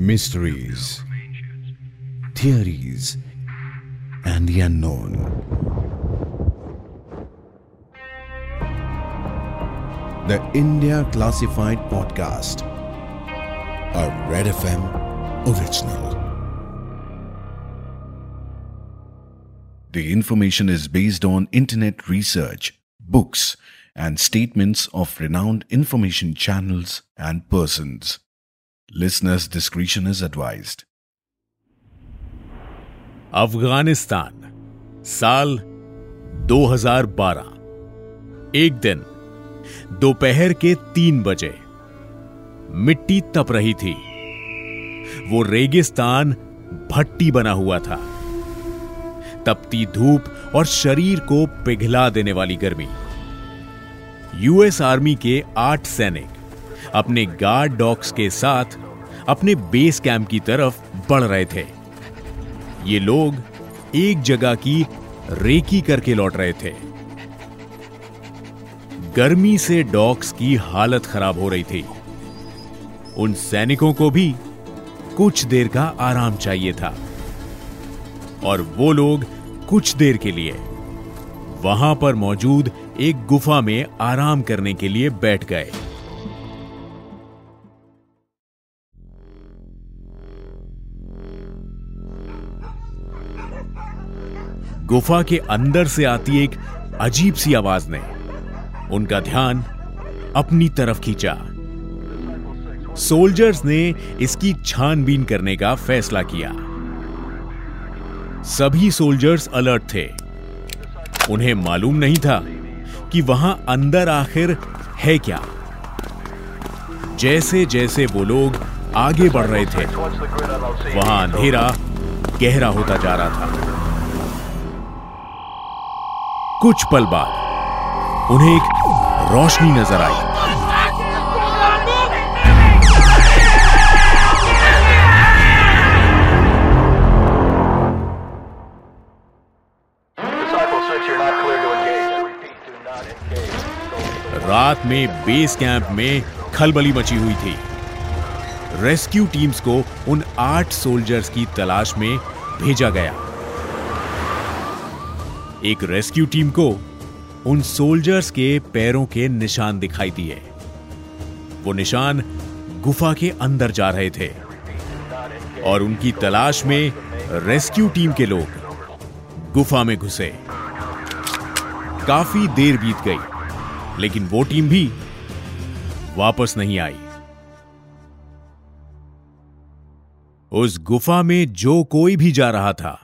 mysteries, theories, and the unknown. The India Classified Podcast, a Red FM original. The information is based on internet research, books, and statements of renowned information channels and persons. Listeners' discretion is advised. Afghanistan, साल 2012 एक दिन, दोपहर के तीन बजे, मिट्टी तप रही थी। वो रेगिस्तान भट्टी बना हुआ था। तपती धूप और शरीर को पिघला देने वाली गर्मी। यूएस आर्मी के आठ सैनिक अपने गार्ड डॉग्स के साथ अपने बेस कैंप की तरफ़ बढ़ रहे थे। ये लोग एक जगह की रेकी करके लौट रहे थे। गर्मी से डॉग्स की हालत खराब हो रही थी। उन सैनिकों को भी कुछ देर का आराम चाहिए था। और वो लोग कुछ देर के लिए वहाँ पर मौजूद एक गुफा में आराम करने के लिए बैठ गए। गुफा के अंदर से आती एक अजीब सी आवाज़ ने उनका ध्यान अपनी तरफ़ खींचा। सोल्जर्स ने इसकी छानबीन करने का फैसला किया। सभी सोल्जर्स अलर्ट थे। उन्हें मालूम नहीं था कि वहाँ अंदर आखिर है क्या। जैसे जैसे वो लोग आगे बढ़ रहे थे, वहाँ अंधेरा गहरा होता जा रहा था। कुछ पल बाद उन्हें एक रोशनी नज़र आई Disciple 6, you're not clear to engage. I repeat, do not engage. रात में बेस कैंप में खलबली मची हुई थी रेस्क्यू टीम्स को उन आठ सोल्जर्स की तलाश में भेजा गया एक रेस्क्यू टीम को उन सोल्जर्स के पैरों के निशान दिखाई दिए। वो निशान गुफा के अंदर जा रहे थे और उनकी तलाश में रेस्क्यू टीम के लोग गुफा में घुसे। काफ़ी देर बीत गई, लेकिन वो टीम भी वापस नहीं आई। उस गुफा में जो कोई भी जा रहा था,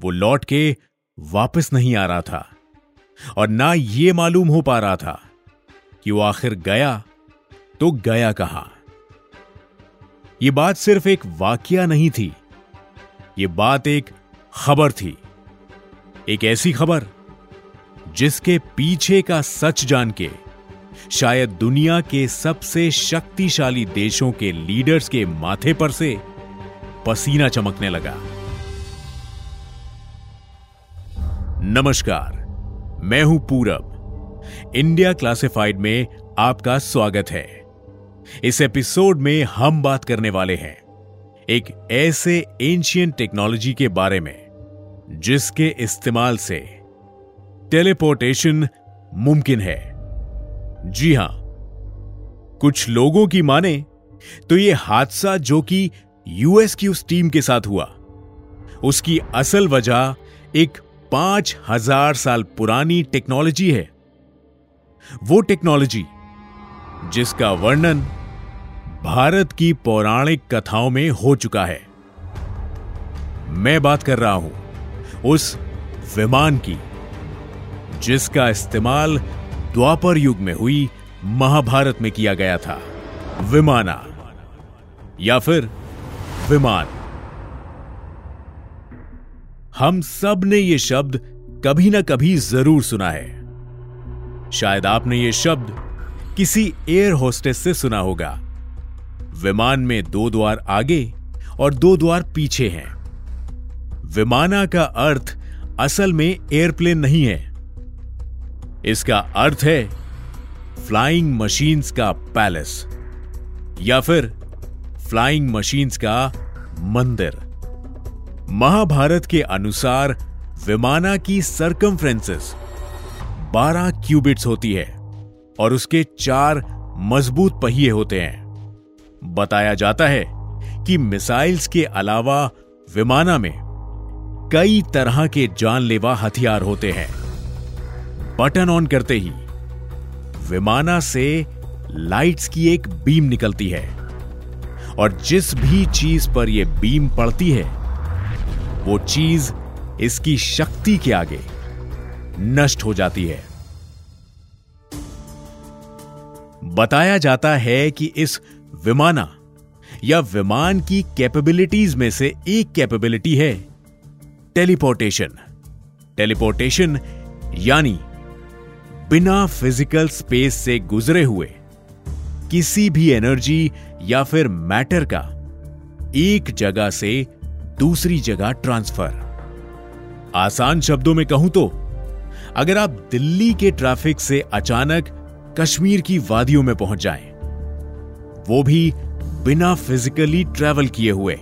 वो लौट के वापस नहीं आ रहा था और ना यह मालूम हो पा रहा था कि वो आखिर गया तो गया कहाँ। ये बात सिर्फ़ एक वाकया नहीं थी। ये बात एक खबर थी। एक ऐसी खबर जिसके पीछे का सच जान के शायद दुनिया के सबसे शक्तिशाली देशों के लीडर्स के माथे पर से पसीना चमकने लगा। नमस्कार, मैं हूँ पूरब। इंडिया क्लासिफाइड में आपका स्वागत है। इस एपिसोड में हम बात करने वाले हैं एक ऐसे एंशियन टेक्नोलॉजी के बारे में, जिसके इस्तेमाल से टेलीपोर्टेशन मुमकिन है। जी हाँ, कुछ लोगों की माने तो यह हादसा जो कि यूएस की उस टीम के साथ हुआ, उसकी असल वजह एक पाँच हज़ार साल पुरानी टेक्नोलॉजी है। वो टेक्नोलॉजी जिसका वर्णन भारत की पौराणिक कथाओं में हो चुका है। मैं बात कर रहा हूँ उस विमान की, जिसका इस्तेमाल द्वापर युग में हुई महाभारत में किया गया था। विमाना या फिर विमान। हम सबने यह शब्द कभी ना कभी ज़रूर सुना है। शायद आपने यह शब्द किसी एयर होस्टेस से सुना होगा। विमान में दो द्वार आगे और दो द्वार पीछे हैं। विमाना का अर्थ असल में एयरप्लेन नहीं है। इसका अर्थ है फ्लाइंग मशीन्स का पैलेस या फिर फ्लाइंग मशीन्स का मंदिर। महाभारत के अनुसार विमाना की सरकमफ्रेंसेस 12 क्यूबिट्स होती है और उसके चार मज़बूत पहिए होते हैं। बताया जाता है कि मिसाइल्स के अलावा विमाना में कई तरह के जानलेवा हथियार होते हैं। बटन ऑन करते ही विमाना से लाइट्स की एक बीम निकलती है और जिस भी चीज़ पर यह बीम पड़ती है वो चीज़ इसकी शक्ति के आगे नष्ट हो जाती है। बताया जाता है कि इस विमाना या विमान की कैपेबिलिटीज में से एक कैपेबिलिटी है टेलीपोर्टेशन टेलीपोर्टेशन यानी बिना फ़िज़िकल स्पेस से गुजरे हुए किसी भी एनर्जी या फिर मैटर का एक जगह से दूसरी जगह ट्रांसफ़र। आसान शब्दों में कहूँ तो अगर आप दिल्ली के ट्रैफ़िक से अचानक कश्मीर की वादियों में पहुँच जाएँ, वो भी बिना फिजिकली ट्रैवल किए हुए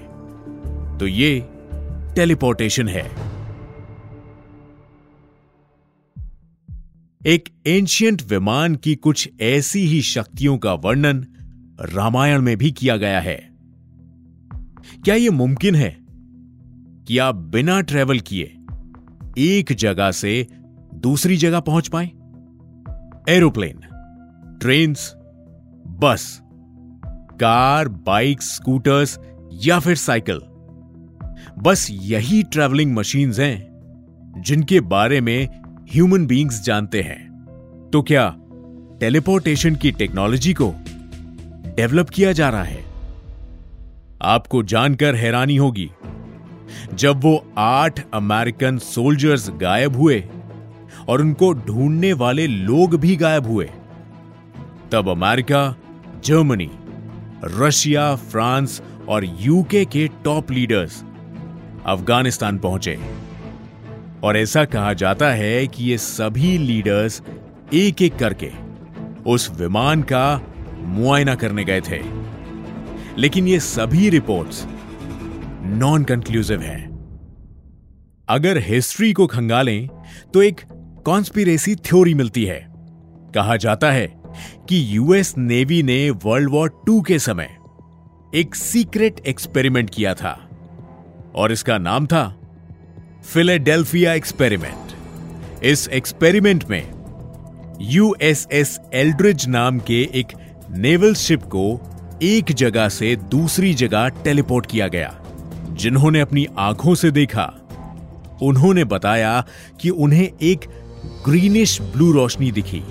तो ये टेलीपोर्टेशन है। एक एंशियंट विमान की कुछ ऐसी ही शक्तियों का वर्णन रामायण में भी किया गया है। क्या यह मुमकिन है? आप बिना ट्रेवल किए एक जगह से दूसरी जगह पहुँच पाए? Aeroplane trains bus car bike scooters या फिर साइकिल बस यही ट्रैवलिंग मशीन्स हैं, जिनके बारे में ह्यूमन बींग्स जानते हैं। तो क्या टेलीपोर्टेशन की टेक्नोलॉजी को डेवलप किया जा रहा है? आपको जानकर हैरानी होगी। जब वो आठ अमेरिकन सोल्जर्स गायब हुए और उनको ढूँढने वाले लोग भी गायब हुए, तब अमेरिका, जर्मनी, रशिया, फ्रांस और यूके के टॉप लीडर्स अफ़गानिस्तान पहुँचे। और ऐसा कहा जाता है कि ये सभी लीडर्स एक एक करके उस विमान का मुआयना करने गए थे। लेकिन ये सभी रिपोर्ट्स नॉन कंक्लूसिव है। अगर हिस्ट्री को खंगालें तो एक कॉन्स्पिरेसी थ्योरी मिलती है। कहा जाता है कि यूएस नेवी ने वर्ल्ड वॉर टू के समय एक सीक्रेट एक्सपेरिमेंट किया था, और इसका नाम था फिलेडेल्फिया एक्सपेरिमेंट इस एक्सपेरिमेंट में यूएसएस एल्ड्रिज नाम के एक नेवल शिप को एक जगह से दूसरी जगह टेलीपोर्ट किया गया। जिन्होंने अपनी आँखों से देखा, उन्होंने बताया कि उन्हें एक ग्रीनिश ब्लू रोशनी दिखी,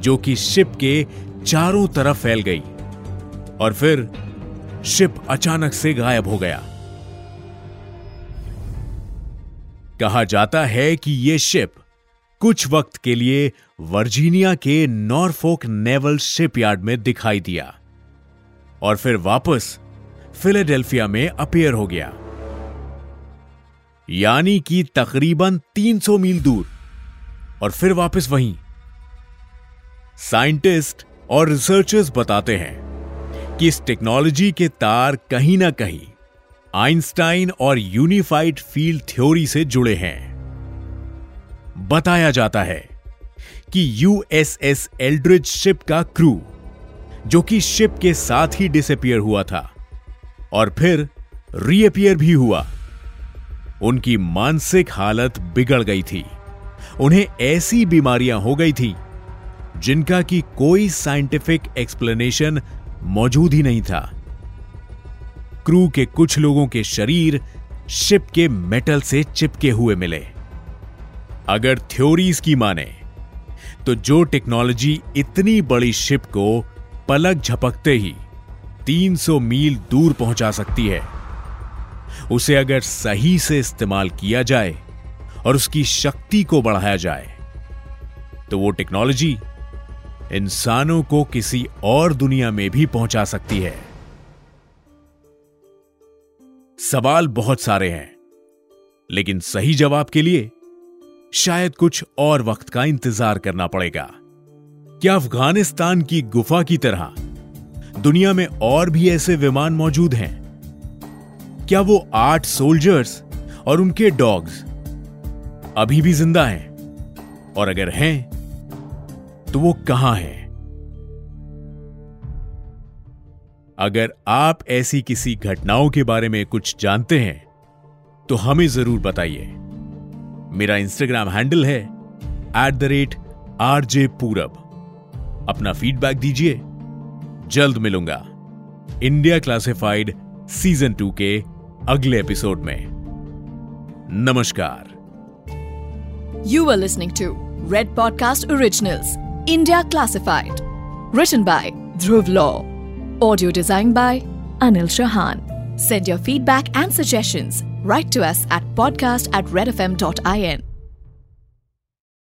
जो कि शिप के चारों तरफ़ फैल गई और फिर शिप अचानक से गायब हो गया। कहा जाता है कि यह शिप कुछ वक्त के लिए वर्जीनिया के नॉरफोक नेवल शिपयार्ड में दिखाई दिया और फिर वापस फिलाडेल्फिया में अपेयर हो गया। यानी कि तकरीबन 300 मील दूर। और फिर वापस वहीं। साइंटिस्ट और रिसर्चर्स बताते हैं कि इस टेक्नोलॉजी के तार कहीं ना कहीं आइंस्टाइन और यूनिफाइड फ़ील्ड थ्योरी से जुड़े हैं। बताया जाता है कि यूएसएस एल्ड्रिज शिप का क्रू जो कि शिप के साथ ही डिसअपियर हुआ था और फिर रीअपियर भी हुआ। उनकी मानसिक हालत बिगड़ गई थी। उन्हें ऐसी बीमारियाँ हो गई थी, जिनका की कोई साइंटिफिक एक्सप्लेनेशन मौजूद ही नहीं था। क्रू के कुछ लोगों के शरीर शिप के मेटल से चिपके हुए मिले। अगर थ्योरीज की माने तो जो टेक्नोलॉजी इतनी बड़ी शिप को पलक झपकते ही 300 मील दूर पहुँचा सकती है। उसे अगर सही से इस्तेमाल किया जाए और उसकी शक्ति को बढ़ाया जाए तो वो टेक्नोलॉजी इंसानों को किसी और दुनिया में भी पहुँचा सकती है। सवाल बहुत सारे हैं, लेकिन सही जवाब के लिए शायद कुछ और वक्त का इंतज़ार करना पड़ेगा। क्या अफ़गानिस्तान की गुफा की तरह दुनिया में और भी ऐसे विमान मौजूद हैं। क्या वो आठ सोल्जर्स और उनके डॉग्स अभी भी ज़िंदा हैं? और अगर हैं तो वो कहाँ हैं? अगर आप ऐसी किसी घटनाओं के बारे में कुछ जानते हैं तो हमें ज़रूर बताइए। मेरा इंस्टाग्राम हैंडल है at the rate RJ Purab अपना फीडबैक दीजिए। जल्द मिलूंगा इंडिया क्लासिफाइड सीजन टू के अगले एपिसोड में नमस्कार You were listening to Red Podcast Originals, India Classified. Written by Dhruv Law. Audio designed by Anil Shahan. Send your feedback and suggestions. Write to us at podcast at redfm.in.